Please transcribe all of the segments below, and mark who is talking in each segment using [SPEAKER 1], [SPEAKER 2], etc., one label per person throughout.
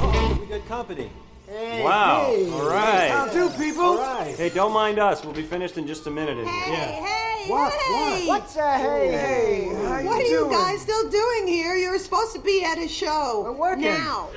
[SPEAKER 1] Oh, we got company. wow. All right.
[SPEAKER 2] How do, people?
[SPEAKER 1] All right. Hey, don't mind us. We'll be finished in just a minute in here.
[SPEAKER 3] Hey, hey,
[SPEAKER 2] What?
[SPEAKER 3] hey!
[SPEAKER 2] What? What's uh, a hey, hey? How
[SPEAKER 3] What are
[SPEAKER 2] you
[SPEAKER 3] you guys still doing here? You're supposed to be at a show.
[SPEAKER 2] We're working.
[SPEAKER 3] Now.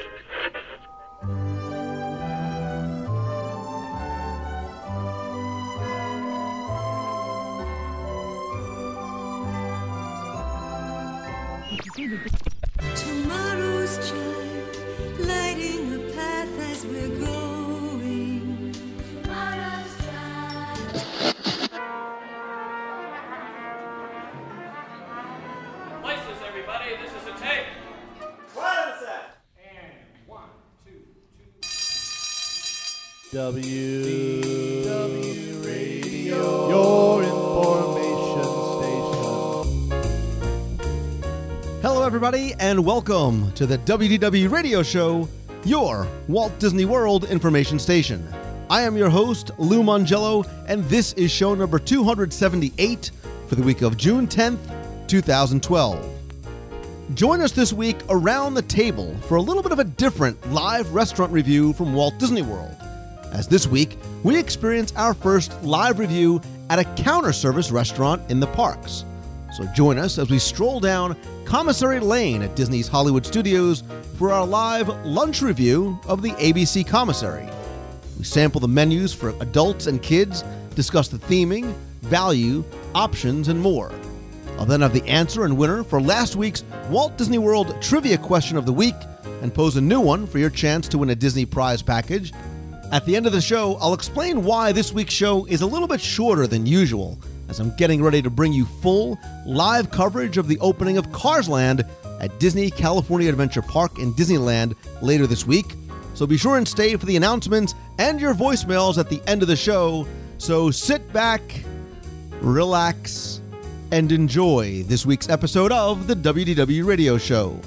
[SPEAKER 4] Tomorrow's child, lighting a path as we're going. Tomorrow's child.
[SPEAKER 5] Places, everybody. This is a tape.
[SPEAKER 6] W W
[SPEAKER 7] everybody, and welcome to the WDW Radio Show, your Walt Disney World information station. I am your host, Lou Mongello, and this is show number 278 for the week of June 10th, 2012. Join us this week around the table for a little bit of a different live restaurant review from Walt Disney World. As this week, we experience our first live review at a counter service restaurant in the parks. So join us as we stroll down Commissary Lane at Disney's Hollywood Studios for our live lunch review of the ABC Commissary. We sample the menus for adults and kids, discuss the theming, value, options, and more. I'll then have the answer and winner for last week's Walt Disney World Trivia Question of the Week and pose a new one for your chance to win a Disney prize package. At the end of the show, I'll explain why this week's show is a little bit shorter than usual, as I'm getting ready to bring you full, live coverage of the opening of Cars Land at Disney California Adventure Park in Disneyland later this week. So be sure and stay for the announcements and your voicemails at the end of the show. So sit back, relax, and enjoy this week's episode of the WDW Radio Show.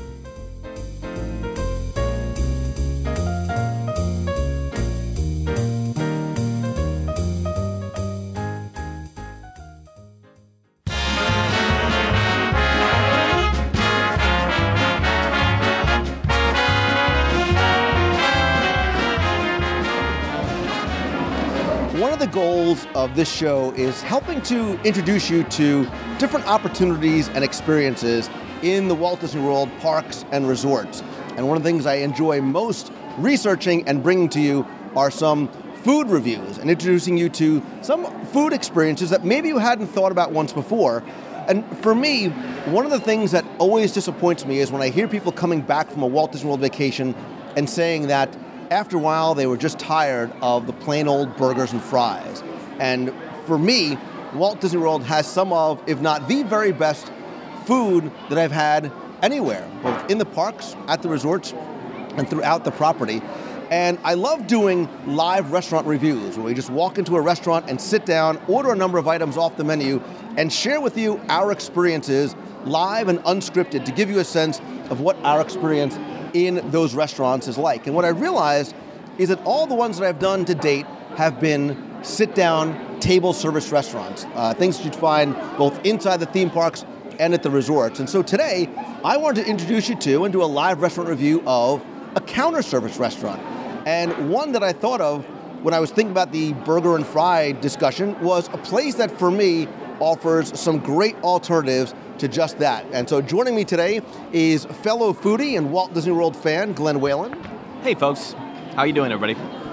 [SPEAKER 7] Of this show is helping to introduce you to different opportunities and experiences in the Walt Disney World parks and resorts. And one of the things I enjoy most researching and bringing to you are some food reviews and introducing you to some food experiences that maybe you hadn't thought about once before. And for me, one of the things that always disappoints me is when I hear people coming back from a Walt Disney World vacation and saying that after a while they were just tired of the plain old burgers and fries. And for me, Walt Disney World has some of, if not the very best food that I've had anywhere, both in the parks, at the resorts, and throughout the property. And I love doing live restaurant reviews where we just walk into a restaurant and sit down, order a number of items off the menu, and share with you our experiences live and unscripted to give you a sense of what our experience in those restaurants is like. And what I realized is that all the ones that I've done to date have been sit down table service restaurants, uh, things that you'd find both inside the theme parks and at the resorts. And so today, I wanted to introduce you to and do a live restaurant review of a counter service restaurant. And one that I thought of when I was thinking about the burger and fry discussion was a place that for me offers some great alternatives to just that. And so joining me today is fellow foodie and Walt Disney World fan Glenn Whalen.
[SPEAKER 5] Hey, folks. How you doing, everybody?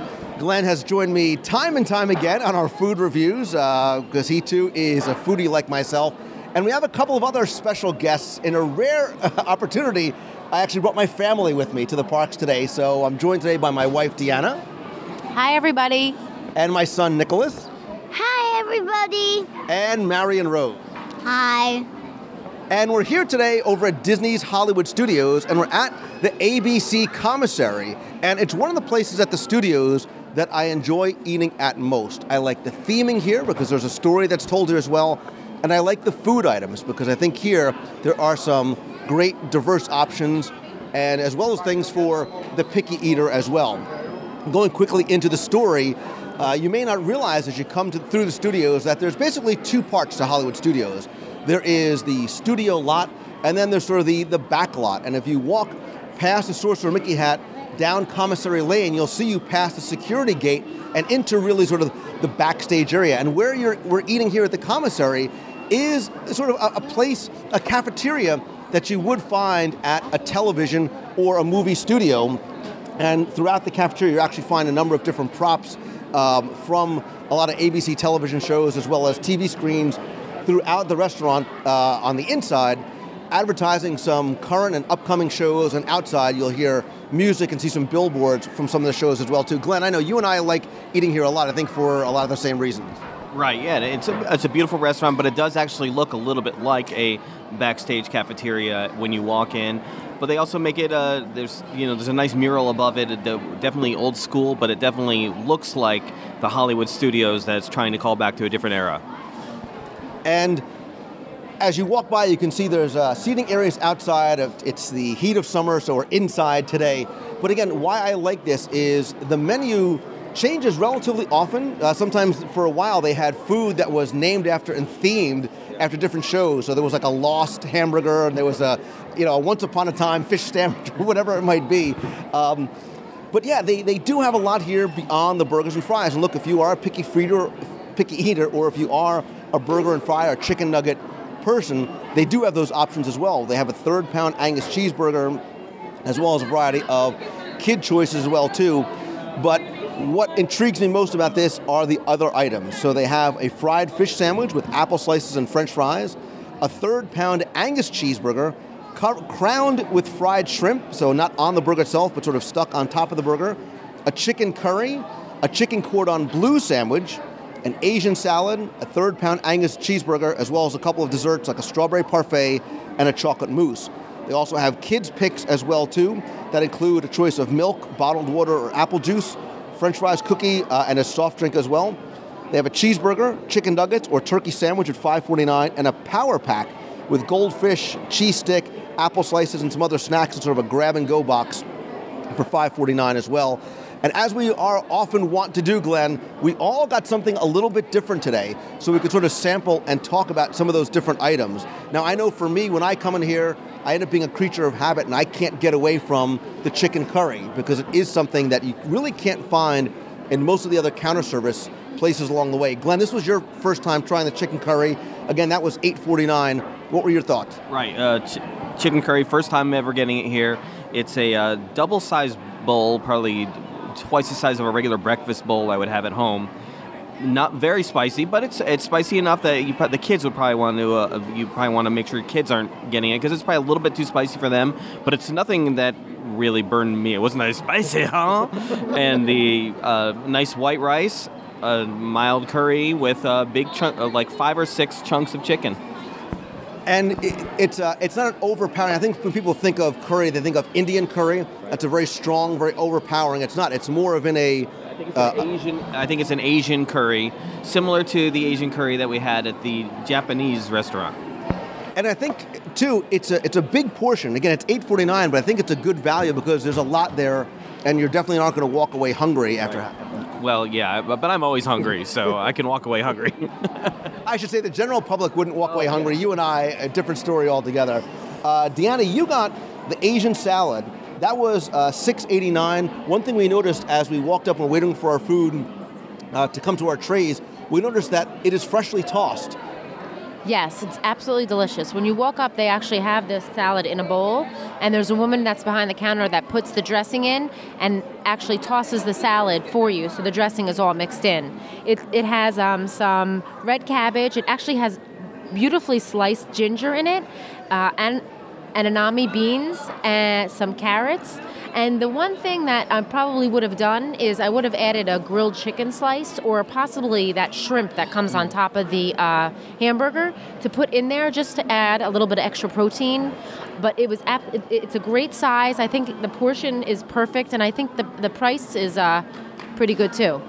[SPEAKER 7] Glenn has joined me time and time again on our food reviews uh, because he too is a foodie like myself. And we have a couple of other special guests in a rare opportunity. I actually brought my family with me to the parks today. So I'm joined today by my wife, Deanna,
[SPEAKER 8] Hi, everybody.
[SPEAKER 7] and my son, Nicholas,
[SPEAKER 8] Hi, everybody.
[SPEAKER 7] and Marion Rose.
[SPEAKER 8] Hi.
[SPEAKER 7] And we're here today over at Disney's Hollywood Studios, and we're at the ABC Commissary. And it's one of the places at the studios that I enjoy eating at most. I like the theming here because there's a story that's told here as well. And I like the food items because I think here there are some great diverse options and as well as things for the picky eater as well. Going quickly into the story, uh, you may not realize as you come to, through the studios that there's basically two parts to Hollywood Studios. There is the studio lot and then there's sort of the, the back lot. And if you walk past the Sorcerer Mickey hat down Commissary Lane, you'll see you pass the security gate and into really sort of the backstage area. And where you're, we're eating here at the commissary is sort of a, a place, a cafeteria that you would find at a television or a movie studio. And throughout the cafeteria, you actually find a number of different props um, from a lot of ABC television shows as well as TV screens throughout the restaurant uh, on the inside, advertising some current and upcoming shows. And outside, you'll hear music and see some billboards from some of the shows as well too. Glenn, I know you and I like eating here a lot. I think for a lot of the same reasons.
[SPEAKER 5] Right, yeah, it's a, it's a beautiful restaurant, but it does actually look a little bit like a backstage cafeteria when you walk in. But they also make it uh, there's you know there's a nice mural above it, it, definitely old school, but it definitely looks like the Hollywood studios that's trying to call back to a different era.
[SPEAKER 7] And as you walk by, you can see there's uh, seating areas outside. Of, it's the heat of summer, so we're inside today. But again, why I like this is the menu changes relatively often. Uh, sometimes for a while they had food that was named after and themed after different shows. So there was like a Lost hamburger, and there was a, you know, a Once Upon a Time fish sandwich, or whatever it might be. Um, but yeah, they, they do have a lot here beyond the burgers and fries. And look, if you are a picky feeder, picky eater, or if you are a burger and fry or chicken nugget person, they do have those options as well. They have a third pound Angus cheeseburger, as well as a variety of kid choices as well too. But what intrigues me most about this are the other items. So they have a fried fish sandwich with apple slices and french fries, a third pound Angus cheeseburger, crowned with fried shrimp, so not on the burger itself, but sort of stuck on top of the burger, a chicken curry, a chicken cordon bleu sandwich, an Asian salad, a third pound Angus cheeseburger, as well as a couple of desserts like a strawberry parfait and a chocolate mousse. They also have kids picks as well too that include a choice of milk, bottled water, or apple juice, French fries, cookie, uh, and a soft drink as well. They have a cheeseburger, chicken nuggets, or turkey sandwich at $5.49, and a power pack with goldfish, cheese stick, apple slices, and some other snacks in sort of a grab and go box for $5.49 as well. And as we are often want to do, Glenn, we all got something a little bit different today, so we could sort of sample and talk about some of those different items. Now, I know for me, when I come in here, I end up being a creature of habit, and I can't get away from the chicken curry because it is something that you really can't find in most of the other counter service places along the way. Glenn, this was your first time trying the chicken curry. Again, that was $8.49. What were your thoughts?
[SPEAKER 5] Right, uh, ch- chicken curry, first time ever getting it here. It's a uh, double-sized bowl, probably twice the size of a regular breakfast bowl I would have at home. Not very spicy, but it's it's spicy enough that you, the kids would probably want to uh, you probably want to make sure your kids aren't getting it because it's probably a little bit too spicy for them. But it's nothing that really burned me. It wasn't that spicy, huh? and the uh, nice white rice, a mild curry with a big chunk, uh, like five or six chunks of chicken
[SPEAKER 7] and it, it's uh, it's not an overpowering. I think when people think of curry, they think of Indian curry. That's a very strong, very overpowering. It's not. It's more of in a.
[SPEAKER 5] I think, uh, Asian, I think it's an Asian curry, similar to the Asian curry that we had at the Japanese restaurant.
[SPEAKER 7] And I think too, it's a it's a big portion. Again, it's eight forty nine, but I think it's a good value because there's a lot there, and you're definitely not going to walk away hungry after.
[SPEAKER 5] Right. Well, yeah, but, but I'm always hungry, so I can walk away hungry.
[SPEAKER 7] I should say the general public wouldn't walk oh, away hungry. Yeah. You and I, a different story altogether. Uh, Deanna, you got the Asian salad. That was uh, $6.89. One thing we noticed as we walked up and waiting for our food uh, to come to our trays, we noticed that it is freshly tossed.
[SPEAKER 9] Yes, it's absolutely delicious. When you walk up, they actually have this salad in a bowl, and there's a woman that's behind the counter that puts the dressing in and actually tosses the salad for you, so the dressing is all mixed in. It, it has um, some red cabbage. It actually has beautifully sliced ginger in it, uh, and edamame beans and some carrots and the one thing that I probably would have done is I would have added a grilled chicken slice or possibly that shrimp that comes on top of the uh, hamburger to put in there just to add a little bit of extra protein. But it was it's a great size. I think the portion is perfect, and I think the the price is uh, pretty good too.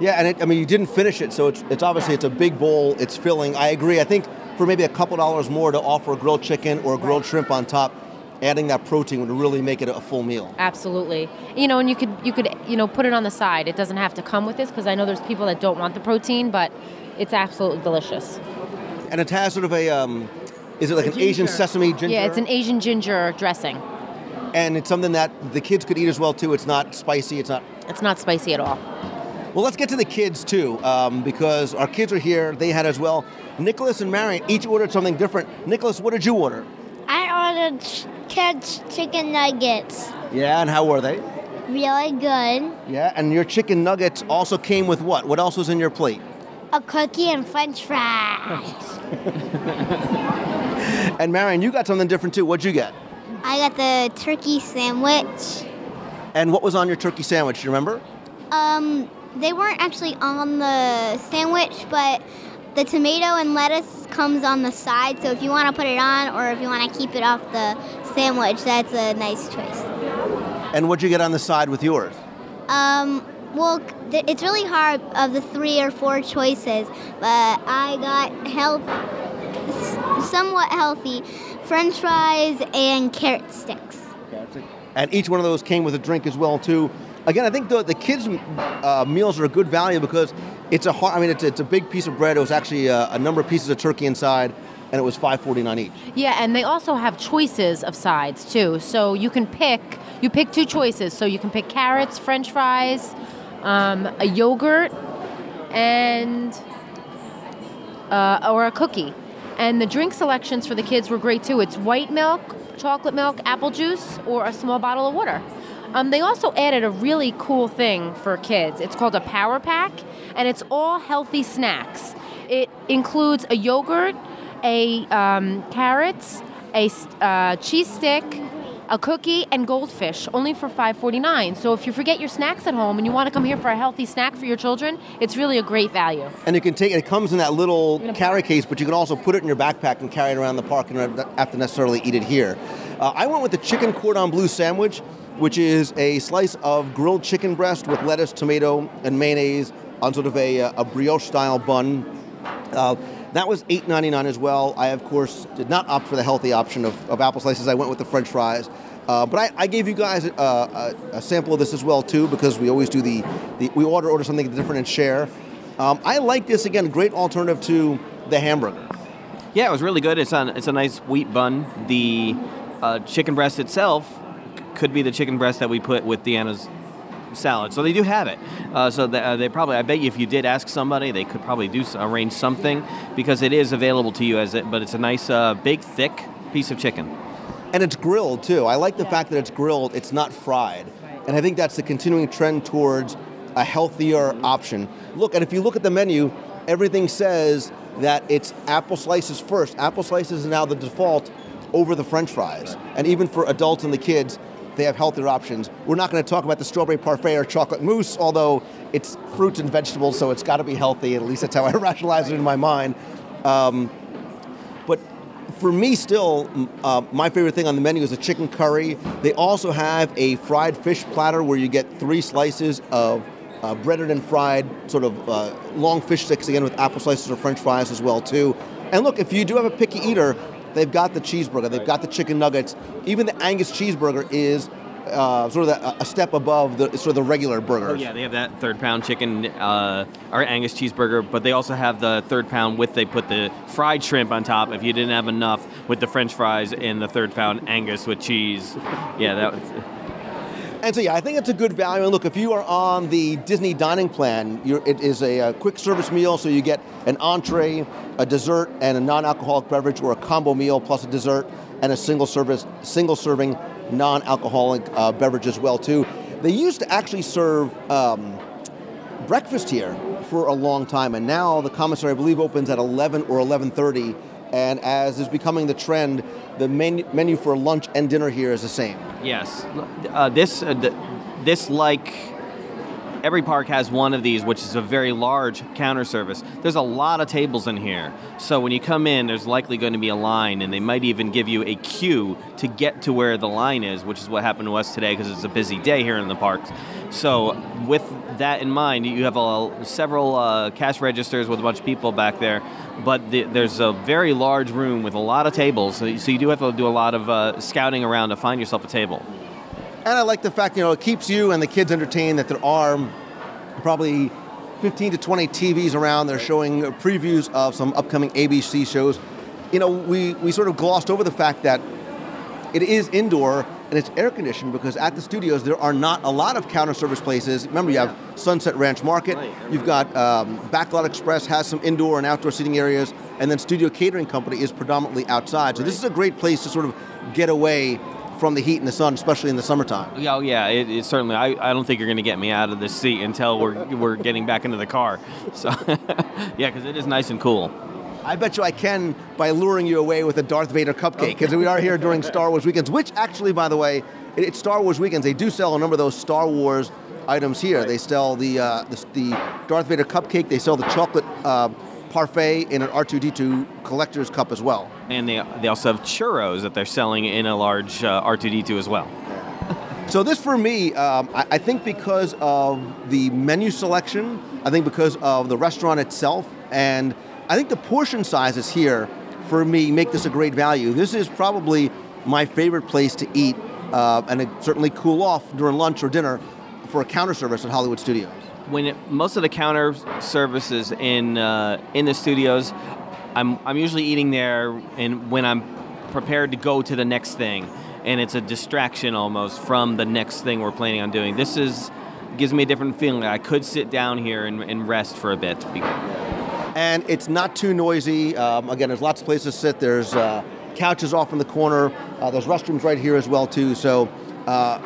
[SPEAKER 7] Yeah, and it, I mean you didn't finish it, so it's it's obviously it's a big bowl. It's filling. I agree. I think for maybe a couple dollars more to offer a grilled chicken or a grilled shrimp on top adding that protein would really make it a full meal.
[SPEAKER 9] Absolutely. You know, and you could you could you know put it on the side. It doesn't have to come with this because I know there's people that don't want the protein, but it's absolutely delicious.
[SPEAKER 7] And it has sort of a um, Is it like an Asian sesame ginger?
[SPEAKER 9] Yeah, it's an Asian ginger dressing.
[SPEAKER 7] and it's something that the kids could eat as well too. It's not spicy. It's not.
[SPEAKER 9] It's not spicy at all.
[SPEAKER 7] Well, let's get to the kids too, um, because our kids are here. They had as well. Nicholas and Marion each ordered something different. Nicholas, what did you order?
[SPEAKER 8] I ordered kids chicken nuggets.
[SPEAKER 7] Yeah, and how were they?
[SPEAKER 8] Really good.
[SPEAKER 7] Yeah, and your chicken nuggets also came with what? What else was in your plate?
[SPEAKER 8] A cookie and french fries.
[SPEAKER 7] And Marion, you got something different too. What'd you get?
[SPEAKER 8] I got the turkey sandwich.
[SPEAKER 7] And what was on your turkey sandwich? Do you remember?
[SPEAKER 8] Um, they weren't actually on the sandwich, but the tomato and lettuce comes on the side. So if you want to put it on, or if you want to keep it off the sandwich, that's a nice choice.
[SPEAKER 7] And what'd you get on the side with yours?
[SPEAKER 8] Um, well, it's really hard of the three or four choices, but I got health, s- somewhat healthy, French fries and carrot sticks.
[SPEAKER 7] And each one of those came with a drink as well too. Again, I think the, the kids' uh, meals are a good value because it's a hard. I mean, it's, it's a big piece of bread. It was actually a, a number of pieces of turkey inside, and it was five forty nine each.
[SPEAKER 9] Yeah, and they also have choices of sides too. So you can pick. You pick two choices. So you can pick carrots, French fries, um, a yogurt, and uh, or a cookie. And the drink selections for the kids were great too. It's white milk, chocolate milk, apple juice, or a small bottle of water. Um, they also added a really cool thing for kids. It's called a power pack, and it's all healthy snacks. It includes a yogurt, a um, carrots, a uh, cheese stick, a cookie, and goldfish, only for $5.49. So if you forget your snacks at home and you want to come here for a healthy snack for your children, it's really a great value.
[SPEAKER 7] And you can take it. It comes in that little carry case, but you can also put it in your backpack and carry it around the park and not have to necessarily eat it here. Uh, I went with the chicken cordon bleu sandwich, which is a slice of grilled chicken breast with lettuce, tomato, and mayonnaise on sort of a, a brioche style bun. Uh, that was $8.99 as well. I, of course, did not opt for the healthy option of, of apple slices. I went with the french fries. Uh, but I, I gave you guys a, a, a sample of this as well, too, because we always do the, the we order, order something different and share. Um, I like this, again, great alternative to the hamburger.
[SPEAKER 5] Yeah, it was really good. It's on. It's a nice wheat bun. The uh, chicken breast itself could be the chicken breast that we put with Deanna's salad. So they do have it. Uh, so they, uh, they probably. I bet you if you did ask somebody, they could probably do arrange something because it is available to you as it. But it's a nice, uh, big, thick piece of chicken.
[SPEAKER 7] And it's grilled, too. I like the fact that it's grilled, it's not fried. And I think that's the continuing trend towards a healthier option. Look, and if you look at the menu, everything says that it's apple slices first. Apple slices is now the default over the french fries. And even for adults and the kids, they have healthier options. We're not going to talk about the strawberry parfait or chocolate mousse, although it's fruits and vegetables, so it's got to be healthy. At least that's how I rationalize it in my mind. Um, but for me, still, uh, my favorite thing on the menu is a chicken curry. They also have a fried fish platter where you get three slices of uh, breaded and fried, sort of uh, long fish sticks again with apple slices or French fries as well too. And look, if you do have a picky eater, they've got the cheeseburger, they've got the chicken nuggets. Even the Angus cheeseburger is uh, sort of the, a step above the sort of the regular burgers.
[SPEAKER 5] Oh yeah, they have that third pound chicken uh, or Angus cheeseburger, but they also have the third pound with they put the fried shrimp on top. If you didn't have enough with the French fries and the third pound Angus with cheese, yeah, that was.
[SPEAKER 7] And so, yeah, I think it's a good value. And look, if you are on the Disney dining plan, it is a, uh quick service meal, so you get an entree, a dessert, and a non-alcoholic beverage, or a combo meal plus a dessert and a single service, single serving non-alcoholic uh, beverage as well too. They used to actually serve um, breakfast here for a long time, and now the commissary, I believe, opens at 11 or 11:30. And as is becoming the trend, the menu, menu for lunch and dinner here is the same.
[SPEAKER 5] Yes, uh, this uh, th- this like every park has one of these, which is a very large counter service. There's a lot of tables in here, so when you come in, there's likely going to be a line, and they might even give you a queue to get to where the line is, which is what happened to us today because it's a busy day here in the parks. So with that in mind, you have a, several uh, cash registers with a bunch of people back there, but the, there's a very large room with a lot of tables, so you, so you do have to do a lot of uh, scouting around to find yourself a table.
[SPEAKER 7] And I like the fact, you know, it keeps you and the kids entertained that there are probably 15 to 20 TVs around. They're showing previews of some upcoming ABC shows. you know, we, we sort of glossed over the fact that it is indoor and it's air conditioned because at the studios there are not a lot of counter service places. Remember, you have Sunset Ranch Market, you've got um, Backlot Express has some indoor and outdoor seating areas, and then Studio Catering Company is predominantly outside. So this is a great place to sort of get away from the heat and the sun, especially in the summertime.
[SPEAKER 5] Yeah, oh, yeah, it, it certainly. I, I don't think you're going to get me out of this seat until we're we're getting back into the car. So, yeah, because it is nice and cool.
[SPEAKER 7] I bet you I can by luring you away with a Darth Vader cupcake because we are here during Star Wars weekends. Which actually, by the way, it- it's Star Wars weekends. They do sell a number of those Star Wars items here. They sell the, uh, the the Darth Vader cupcake. They sell the chocolate uh, parfait in an R2D2 collector's cup as well.
[SPEAKER 5] And they they also have churros that they're selling in a large uh, R2D2 as well.
[SPEAKER 7] So this for me, um, I, I think because of the menu selection, I think because of the restaurant itself, and I think the portion sizes here for me make this a great value. This is probably my favorite place to eat uh, and it certainly cool off during lunch or dinner for a counter service at Hollywood Studios.
[SPEAKER 5] when it, most of the counter services in uh, in the studios, I'm I'm usually eating there, and when I'm prepared to go to the next thing, and it's a distraction almost from the next thing we're planning on doing. This is gives me a different feeling. I could sit down here and, and rest for a bit.
[SPEAKER 7] and it's not too noisy. Um, again, there's lots of places to sit. There's uh, couches off in the corner. Uh, there's restrooms right here as well too. So, uh,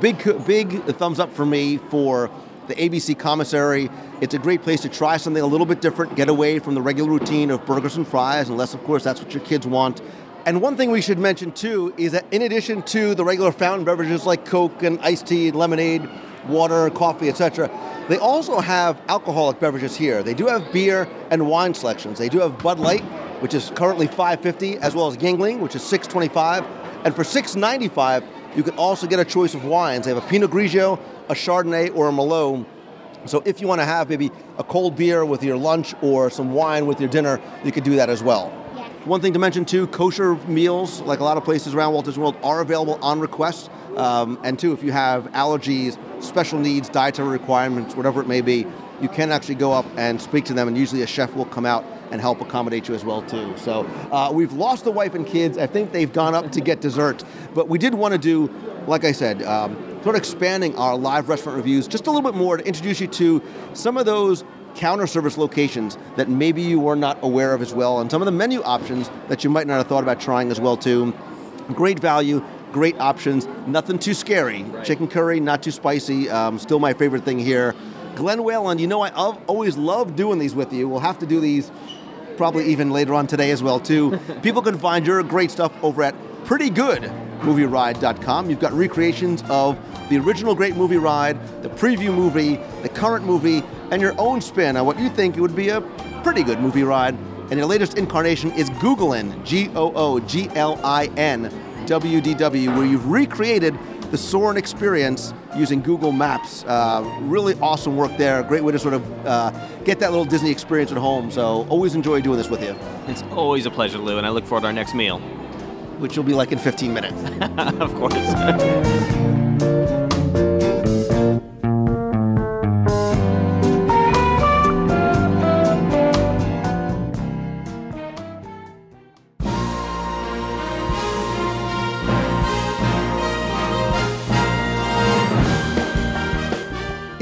[SPEAKER 7] big big thumbs up for me for the ABC commissary. It's a great place to try something a little bit different, get away from the regular routine of burgers and fries, unless of course that's what your kids want. And one thing we should mention too is that in addition to the regular fountain beverages like Coke and iced tea, lemonade, water, coffee, etc., they also have alcoholic beverages here. They do have beer and wine selections. They do have Bud Light, which is currently 5.50, as well as Yuengling, which is 6.25, and for 6.95, you can also get a choice of wines. They have a Pinot Grigio, a Chardonnay, or a Merlot. So if you want to have maybe a cold beer with your lunch or some wine with your dinner, you could do that as well. One thing to mention too, kosher meals, like a lot of places around Walt Disney World, are available on request. Um, and two, if you have allergies, special needs, dietary requirements, whatever it may be, you can actually go up and speak to them, and usually a chef will come out and help accommodate you as well too. So uh, we've lost the wife and kids. I think they've gone up to get dessert, but we did want to do, like I said, um, sort of expanding our live restaurant reviews just a little bit more to introduce you to some of those counter service locations that maybe you were not aware of as well, and some of the menu options that you might not have thought about trying as well too. Great value, great options, nothing too scary. Chicken curry, not too spicy. Um, still my favorite thing here. Glenn Whalen, you know I al- always love doing these with you. We'll have to do these probably even later on today as well too. People can find your great stuff over at prettygoodmovieride.com. You've got recreations of the original Great Movie Ride, the preview movie, the current movie, and your own spin on what you think would be a pretty good movie ride. And your latest incarnation is Googlin, G O O G L I N W D W, where you've recreated the Soarin' experience using Google Maps. Uh, really awesome work there. Great way to sort of uh, get that little Disney experience at home. So always enjoy doing this with you.
[SPEAKER 5] It's always a pleasure, Lou, and I look forward to our next meal.
[SPEAKER 7] Which will be like in 15 minutes.
[SPEAKER 5] of course.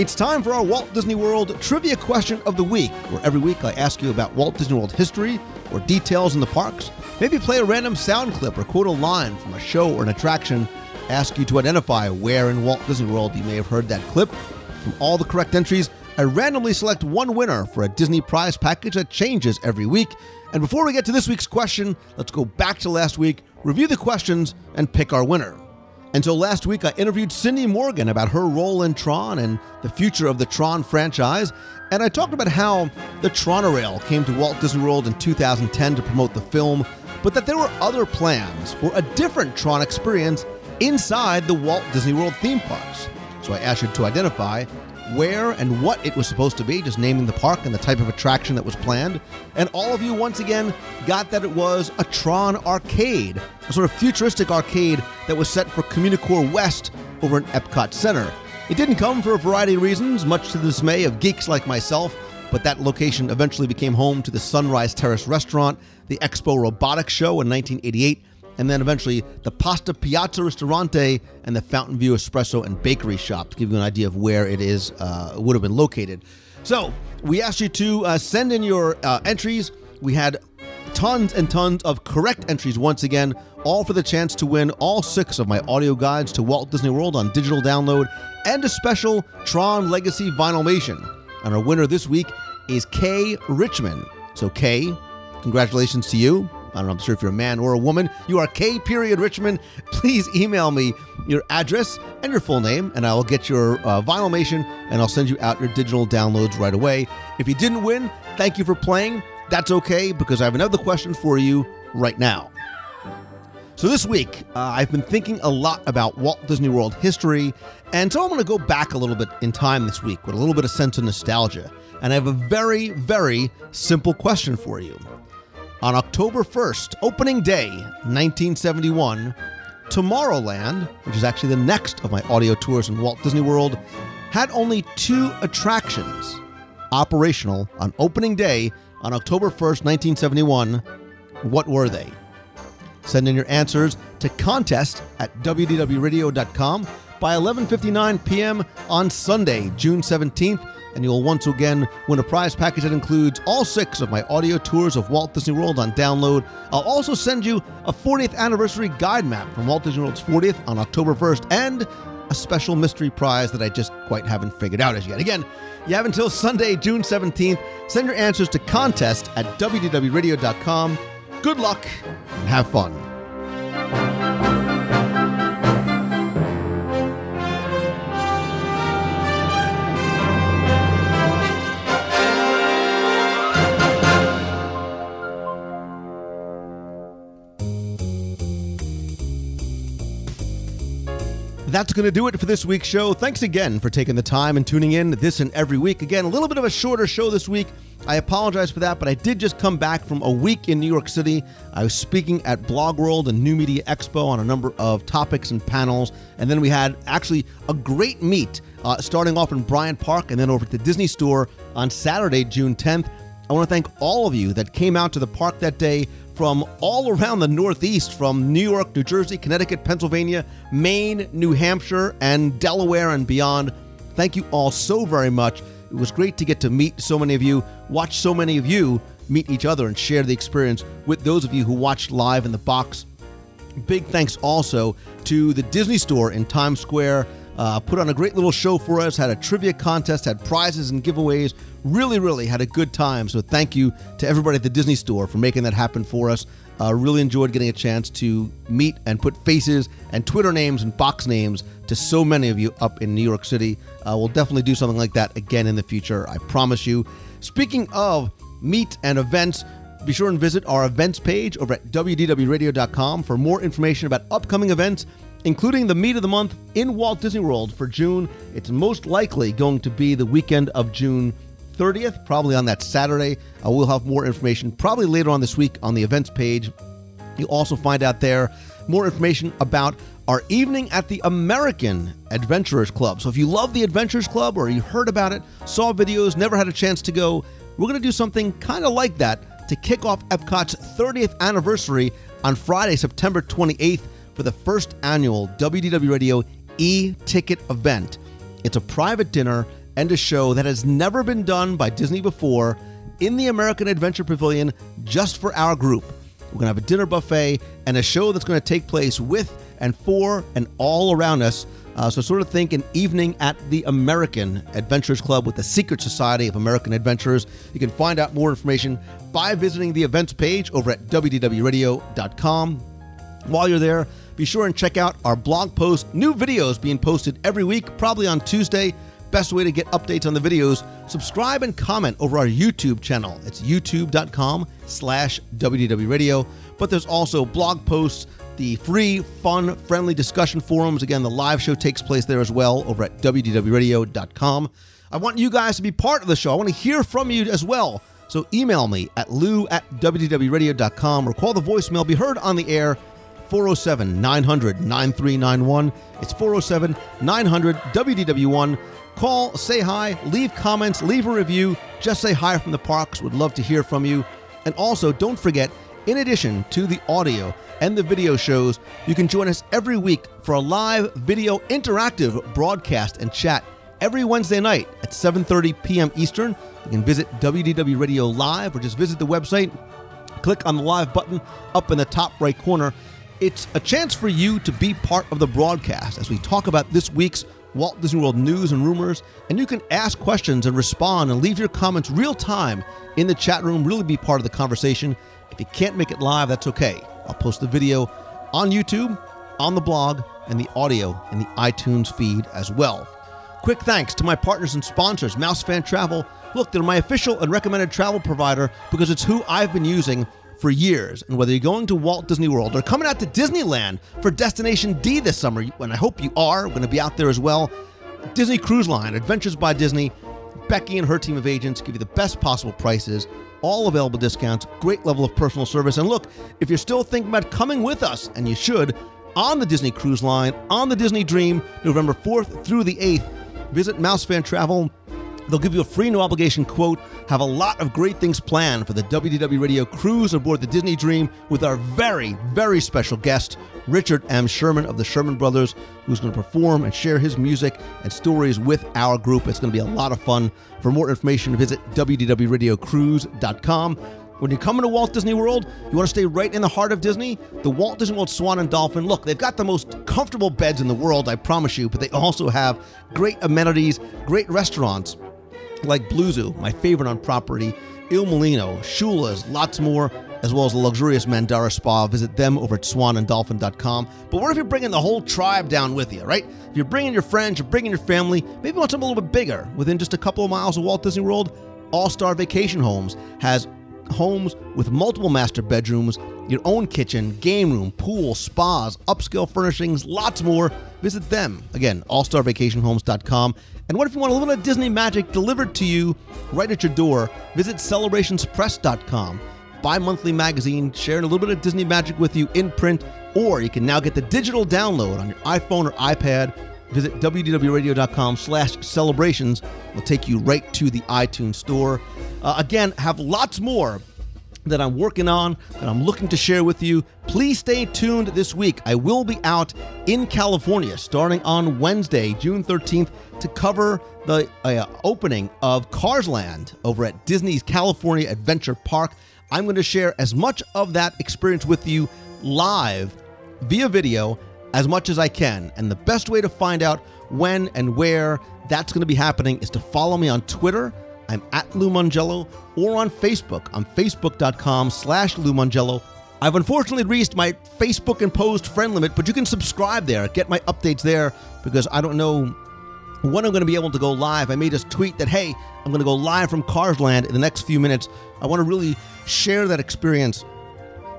[SPEAKER 7] It's time for our Walt Disney World Trivia Question of the Week, where every week I ask you about Walt Disney World history or details in the parks. Maybe play a random sound clip or quote a line from a show or an attraction. Ask you to identify where in Walt Disney World you may have heard that clip. From all the correct entries, I randomly select one winner for a Disney prize package that changes every week. And before we get to this week's question, let's go back to last week, review the questions, and pick our winner. Until last week, I interviewed Cindy Morgan about her role in Tron and the future of the Tron franchise, and I talked about how the Tronorail came to Walt Disney World in 2010 to promote the film, but that there were other plans for a different Tron experience inside the Walt Disney World theme parks. So I asked her to identify where and what it was supposed to be, just naming the park and the type of attraction that was planned. And all of you, once again, got that it was a Tron arcade, a sort of futuristic arcade that was set for Communicore West over in Epcot Center. It didn't come for a variety of reasons, much to the dismay of geeks like myself. but that location eventually became home to the Sunrise Terrace restaurant, the Expo Robotics Show in 1988, and then eventually the Pasta Piazza Ristorante and the Fountain View Espresso and Bakery Shop to give you an idea of where it is uh, would have been located. So we asked you to uh, send in your uh, entries. We had tons and tons of correct entries once again, all for the chance to win all six of my audio guides to Walt Disney World on digital download and a special Tron Legacy Vinylmation. And our winner this week is Kay Richmond. So, Kay, congratulations to you. I don't know, I'm sure if you're a man or a woman. You are K period Richmond. Please email me your address and your full name, and I will get your uh, Vinylmation and I'll send you out your digital downloads right away. If you didn't win, thank you for playing. That's okay because I have another question for you right now. So, this week, uh, I've been thinking a lot about Walt Disney World history, and so I'm going to go back a little bit in time this week with a little bit of sense of nostalgia. And I have a very, very simple question for you. On October 1st, opening day, 1971, Tomorrowland, which is actually the next of my audio tours in Walt Disney World, had only two attractions operational on opening day on October 1st, 1971. What were they? Send in your answers to contest at wdwradio.com by 11:59 p.m. on Sunday, June 17th, and you'll once again win a prize package that includes all six of my audio tours of Walt Disney World on download. I'll also send you a 40th anniversary guide map from Walt Disney World's 40th on October 1st and a special mystery prize that I just quite haven't figured out as yet. Again, you have until Sunday, June 17th. Send your answers to contest at wdwradio.com. Good luck and have fun. That's going to do it for this week's show. Thanks again for taking the time and tuning in this and every week. Again, a little bit of a shorter show this week. I apologize for that, but I did just come back from a week in New York City. I was speaking at Blog World and New Media Expo on a number of topics and panels. And then we had actually a great meet uh, starting off in Bryant Park and then over at the Disney Store on Saturday, June 10th. I want to thank all of you that came out to the park that day from all around the Northeast, from New York, New Jersey, Connecticut, Pennsylvania, Maine, New Hampshire, and Delaware and beyond. Thank you all so very much. It was great to get to meet so many of you, watch so many of you meet each other, and share the experience with those of you who watched live in the box. Big thanks also to the Disney Store in Times Square. Uh, put on a great little show for us, had a trivia contest, had prizes and giveaways. Really, really had a good time. So, thank you to everybody at the Disney Store for making that happen for us. Uh, really enjoyed getting a chance to meet and put faces and Twitter names and box names to so many of you up in New York City. Uh, we'll definitely do something like that again in the future, I promise you. Speaking of meet and events, be sure and visit our events page over at wdwradio.com for more information about upcoming events, including the meet of the month in Walt Disney World for June. It's most likely going to be the weekend of June 30th, probably on that Saturday. Uh, we'll have more information probably later on this week on the events page. You'll also find out there more information about our evening at the American Adventurers Club. So if you love the Adventurers Club or you heard about it, saw videos, never had a chance to go, we're going to do something kind of like that to kick off Epcot's 30th anniversary on Friday, September 28th for the first annual WDW Radio e ticket event. It's a private dinner and a show that has never been done by Disney before in the American Adventure Pavilion just for our group. We're going to have a dinner buffet and a show that's going to take place with and for and all around us. Uh, so, sort of think an evening at the American Adventurers Club with the Secret Society of American Adventurers. You can find out more information by visiting the events page over at wdwradio.com. While you're there, be sure and check out our blog post. New videos being posted every week, probably on Tuesday. Best way to get updates on the videos, subscribe and comment over our YouTube channel. It's youtube.com slash wdwradio. But there's also blog posts, the free, fun, friendly discussion forums. Again, the live show takes place there as well over at wdwradio.com. I want you guys to be part of the show. I want to hear from you as well. So email me at lou at wdwradio.com or call the voicemail, be heard on the air 407 900 9391. It's 407 900 WDW1. Call, say hi, leave comments, leave a review. Just say hi from the parks. Would love to hear from you. And also, don't forget, in addition to the audio and the video shows, you can join us every week for a live video interactive broadcast and chat every Wednesday night at 7:30 p.m. Eastern. You can visit WDW Radio Live or just visit the website. Click on the live button up in the top right corner. It's a chance for you to be part of the broadcast as we talk about this week's Walt Disney World news and rumors, and you can ask questions and respond and leave your comments real time in the chat room, really be part of the conversation. If you can't make it live, that's okay. I'll post the video on YouTube, on the blog, and the audio in the iTunes feed as well. Quick thanks to my partners and sponsors, Mouse Fan Travel. Look, they're my official and recommended travel provider because it's who I've been using for years. And whether you're going to Walt Disney World or coming out to Disneyland for Destination D this summer, and I hope you are, we're going to be out there as well. Disney Cruise Line, Adventures by Disney, Becky and her team of agents give you the best possible prices, all available discounts, great level of personal service. And look, if you're still thinking about coming with us, and you should, on the Disney Cruise Line, on the Disney Dream, November 4th through the 8th, visit Mouse Fan Travel. They'll give you a free no obligation quote, have a lot of great things planned for the WDW Radio cruise aboard the Disney Dream with our very, very special guest, Richard M. Sherman of the Sherman Brothers, who's going to perform and share his music and stories with our group. It's going to be a lot of fun. For more information, visit WDWRadioCruise.com. When you're coming to Walt Disney World, you want to stay right in the heart of Disney? The Walt Disney World Swan and Dolphin, look, they've got the most comfortable beds in the world, I promise you, but they also have great amenities, great restaurants like Blue Zoo, my favorite on property, Il Mulino, Shula's, lots more, as well as the luxurious Mandara Spa. Visit them over at swananddolphin.com. But what if you're bringing the whole tribe down with you, right? If you're bringing your friends, you're bringing your family, maybe you want something a little bit bigger, within just a couple of miles of Walt Disney World, All Star Vacation Homes has homes with multiple master bedrooms, your own kitchen, game room, pool, spas, upscale furnishings, lots more. Visit them. Again, allstarvacationhomes.com. And what if you want a little bit of Disney magic delivered to you right at your door? Visit celebrationspress.com. Bi monthly magazine sharing a little bit of Disney magic with you in print, or you can now get the digital download on your iPhone or iPad. Visit wdwradio.com slash celebrations. It'll take you right to the iTunes store. Uh, again, have lots more that I'm working on, that I'm looking to share with you. Please stay tuned this week. I will be out in California starting on Wednesday, June 13th, to cover the uh, opening of Cars Land over at Disney's California Adventure Park. I'm going to share as much of that experience with you live via video as much as I can. And the best way to find out when and where that's going to be happening is to follow me on Twitter. I'm at Lou Mongello or on Facebook. I'm facebook.com slash Lou Mongello. I've unfortunately reached my Facebook imposed friend limit, but you can subscribe there, get my updates there, because I don't know when I'm going to be able to go live. I may just tweet that, hey, I'm going to go live from Cars Land in the next few minutes. I want to really share that experience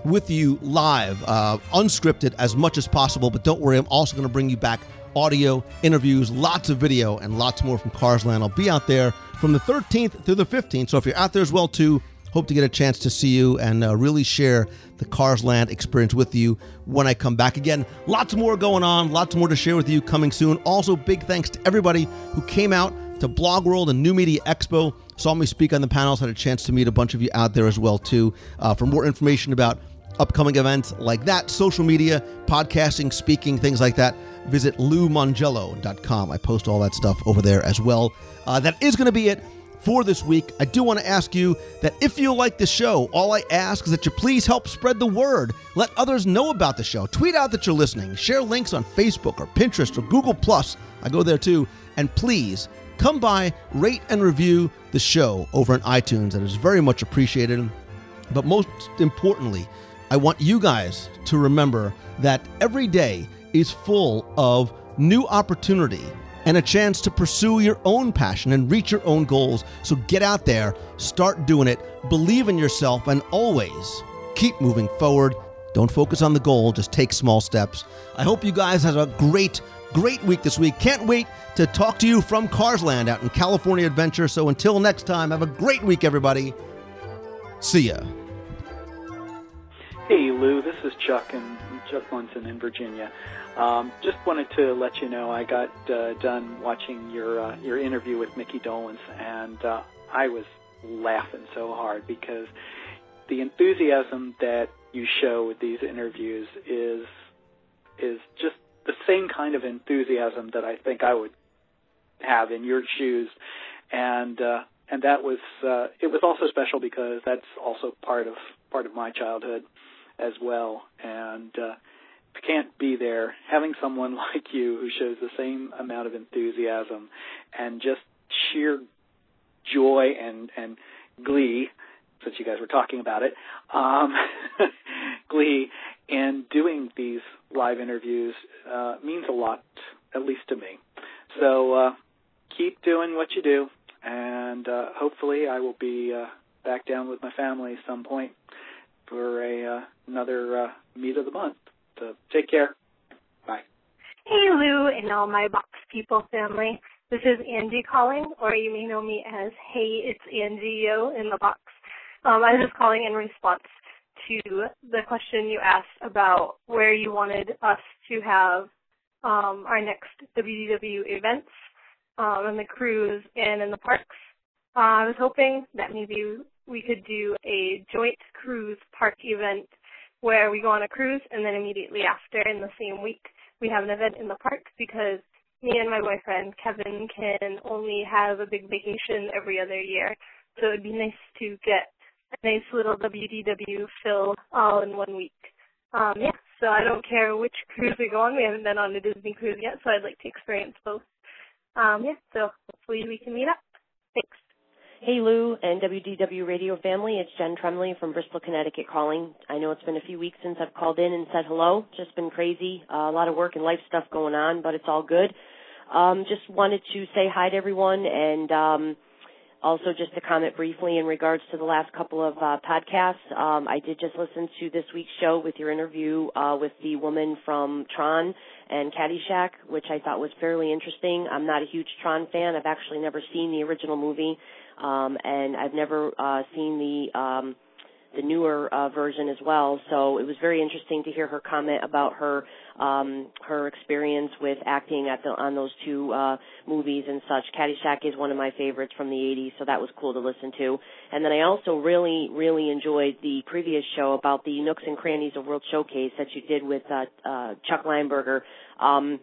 [SPEAKER 7] with you live, uh, unscripted as much as possible. But don't worry, I'm also going to bring you back audio, interviews, lots of video, and lots more from Cars Land. I'll be out there from the 13th through the 15th. So if you're out there as well too, hope to get a chance to see you and uh, really share the Cars Land experience with you when I come back. Again, lots more going on, lots more to share with you coming soon. Also, big thanks to everybody who came out to Blog World and New Media Expo, saw me speak on the panels, had a chance to meet a bunch of you out there as well too. Uh, for more information about upcoming events like that, social media, podcasting, speaking, things like that, visit loumongello.com. I post all that stuff over there as well. Uh, that is going to be it for this week. I do want to ask you that if you like the show, all I ask is that you please help spread the word. Let others know about the show. Tweet out that you're listening. Share links on Facebook or Pinterest or Google Plus. I go there too. And please come by, rate and review the show over on iTunes. That is very much appreciated. But most importantly, I want you guys to remember that every day is full of new opportunity and a chance to pursue your own passion and reach your own goals. So get out there, start doing it, believe in yourself, and always keep moving forward. Don't focus on the goal, just take small steps. I hope you guys have a great, great week this week. Can't wait to talk to you from Carsland out in California Adventure. So until next time, have a great week, everybody. See ya.
[SPEAKER 10] Hey Lou, this is Chuck, and Chuck Munson in Virginia. Um, just wanted to let you know I got uh, done watching your uh, your interview with Micky Dolenz, and uh, I was laughing so hard because the enthusiasm that you show with these interviews is is just the same kind of enthusiasm that I think I would have in your shoes, and uh, and that was uh, it was also special because that's also part of part of my childhood as well, and uh, can't be there, having someone like you who shows the same amount of enthusiasm and just sheer joy and and glee since you guys were talking about it, um, glee in doing these live interviews uh, means a lot, at least to me. So uh, keep doing what you do, and uh, hopefully I will be uh, back down with my family some point for a uh, another uh, meet of the month. So take care. Bye.
[SPEAKER 11] Hey Lou and all my box people family. This is Angie calling, or you may know me as Hey, it's Angie Yo in the box. Um, I was just calling in response to the question you asked about where you wanted us to have um, our next WDW events um, on the cruise and in the parks. Uh, I was hoping that maybe we could do a joint cruise park event where we go on a cruise and then immediately after in the same week we have an event in the park because me and my boyfriend Kevin can only have a big vacation every other year. So it'd be nice to get a nice little WDW fill all in one week. Um, yeah, so I don't care which cruise we go on. We haven't been on a Disney cruise yet, so I'd like to experience both. Um, yeah, so hopefully we can meet up. Thanks.
[SPEAKER 12] Hey Lou and WDW Radio family, it's Jen Tremley from Bristol, Connecticut calling. I know it's been a few weeks since I've called in and said hello. Just been crazy, uh, a lot of work and life stuff going on, but it's all good. Um, just wanted to say hi to everyone and um, also just to comment briefly in regards to the last couple of uh, podcasts. Um, I did just listen to this week's show with your interview uh, with the woman from Tron and Caddyshack, which I thought was fairly interesting. I'm not a huge Tron fan. I've actually never seen the original movie um, and I've never uh, seen the um, the newer uh, version as well. So it was very interesting to hear her comment about her um, her experience with acting at the on those two uh, movies and such. Caddyshack is one of my favorites from the 80s, so that was cool to listen to. And then I also really really enjoyed the previous show about the nooks and crannies of World Showcase that you did with uh, uh, Chuck Lineberger. Um,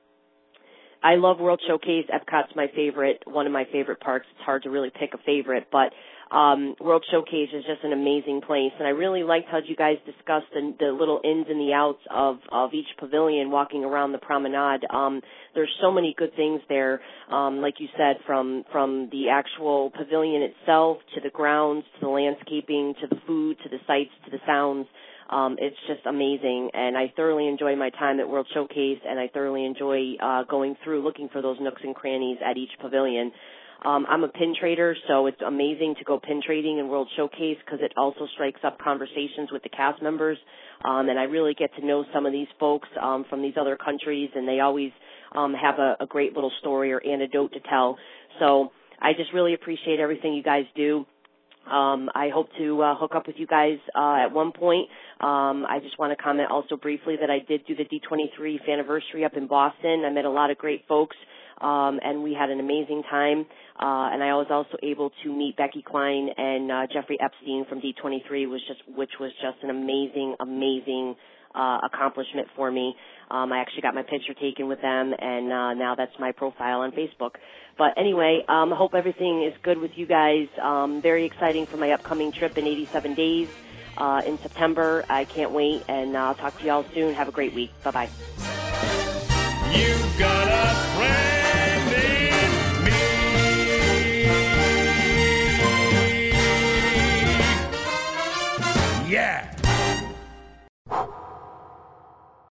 [SPEAKER 12] I love World Showcase. Epcot's my favorite, one of my favorite parks. It's hard to really pick a favorite, but um, World Showcase is just an amazing place, and I really liked how you guys discussed the, the little ins and the outs of of each pavilion, walking around the promenade. Um, there's so many good things there, um, like you said, from from the actual pavilion itself to the grounds to the landscaping to the food to the sights to the sounds. Um, it's just amazing, and I thoroughly enjoy my time at World Showcase, and I thoroughly enjoy uh, going through looking for those nooks and crannies at each pavilion. Um, I'm a pin trader, so it's amazing to go pin trading in World Showcase because it also strikes up conversations with the cast members, um, and I really get to know some of these folks um, from these other countries, and they always um, have a, a great little story or anecdote to tell. So I just really appreciate everything you guys do. Um, I hope to uh, hook up with you guys uh, at one point. Um, I just want to comment also briefly that I did do the D23 anniversary up in Boston. I met a lot of great folks, um, and we had an amazing time. Uh, and I was also able to meet Becky Cline and uh, Jeffrey Epstein from D23, was just which was just an amazing, amazing uh, accomplishment for me. Um, I actually got my picture taken with them, and uh, now that's my profile on Facebook. But anyway, um, I hope everything is good with you guys. Um, very exciting for my upcoming trip in 87 days uh, in September. I can't wait, and uh, I'll talk to you all soon. Have a great week. Bye bye.
[SPEAKER 13] Yeah.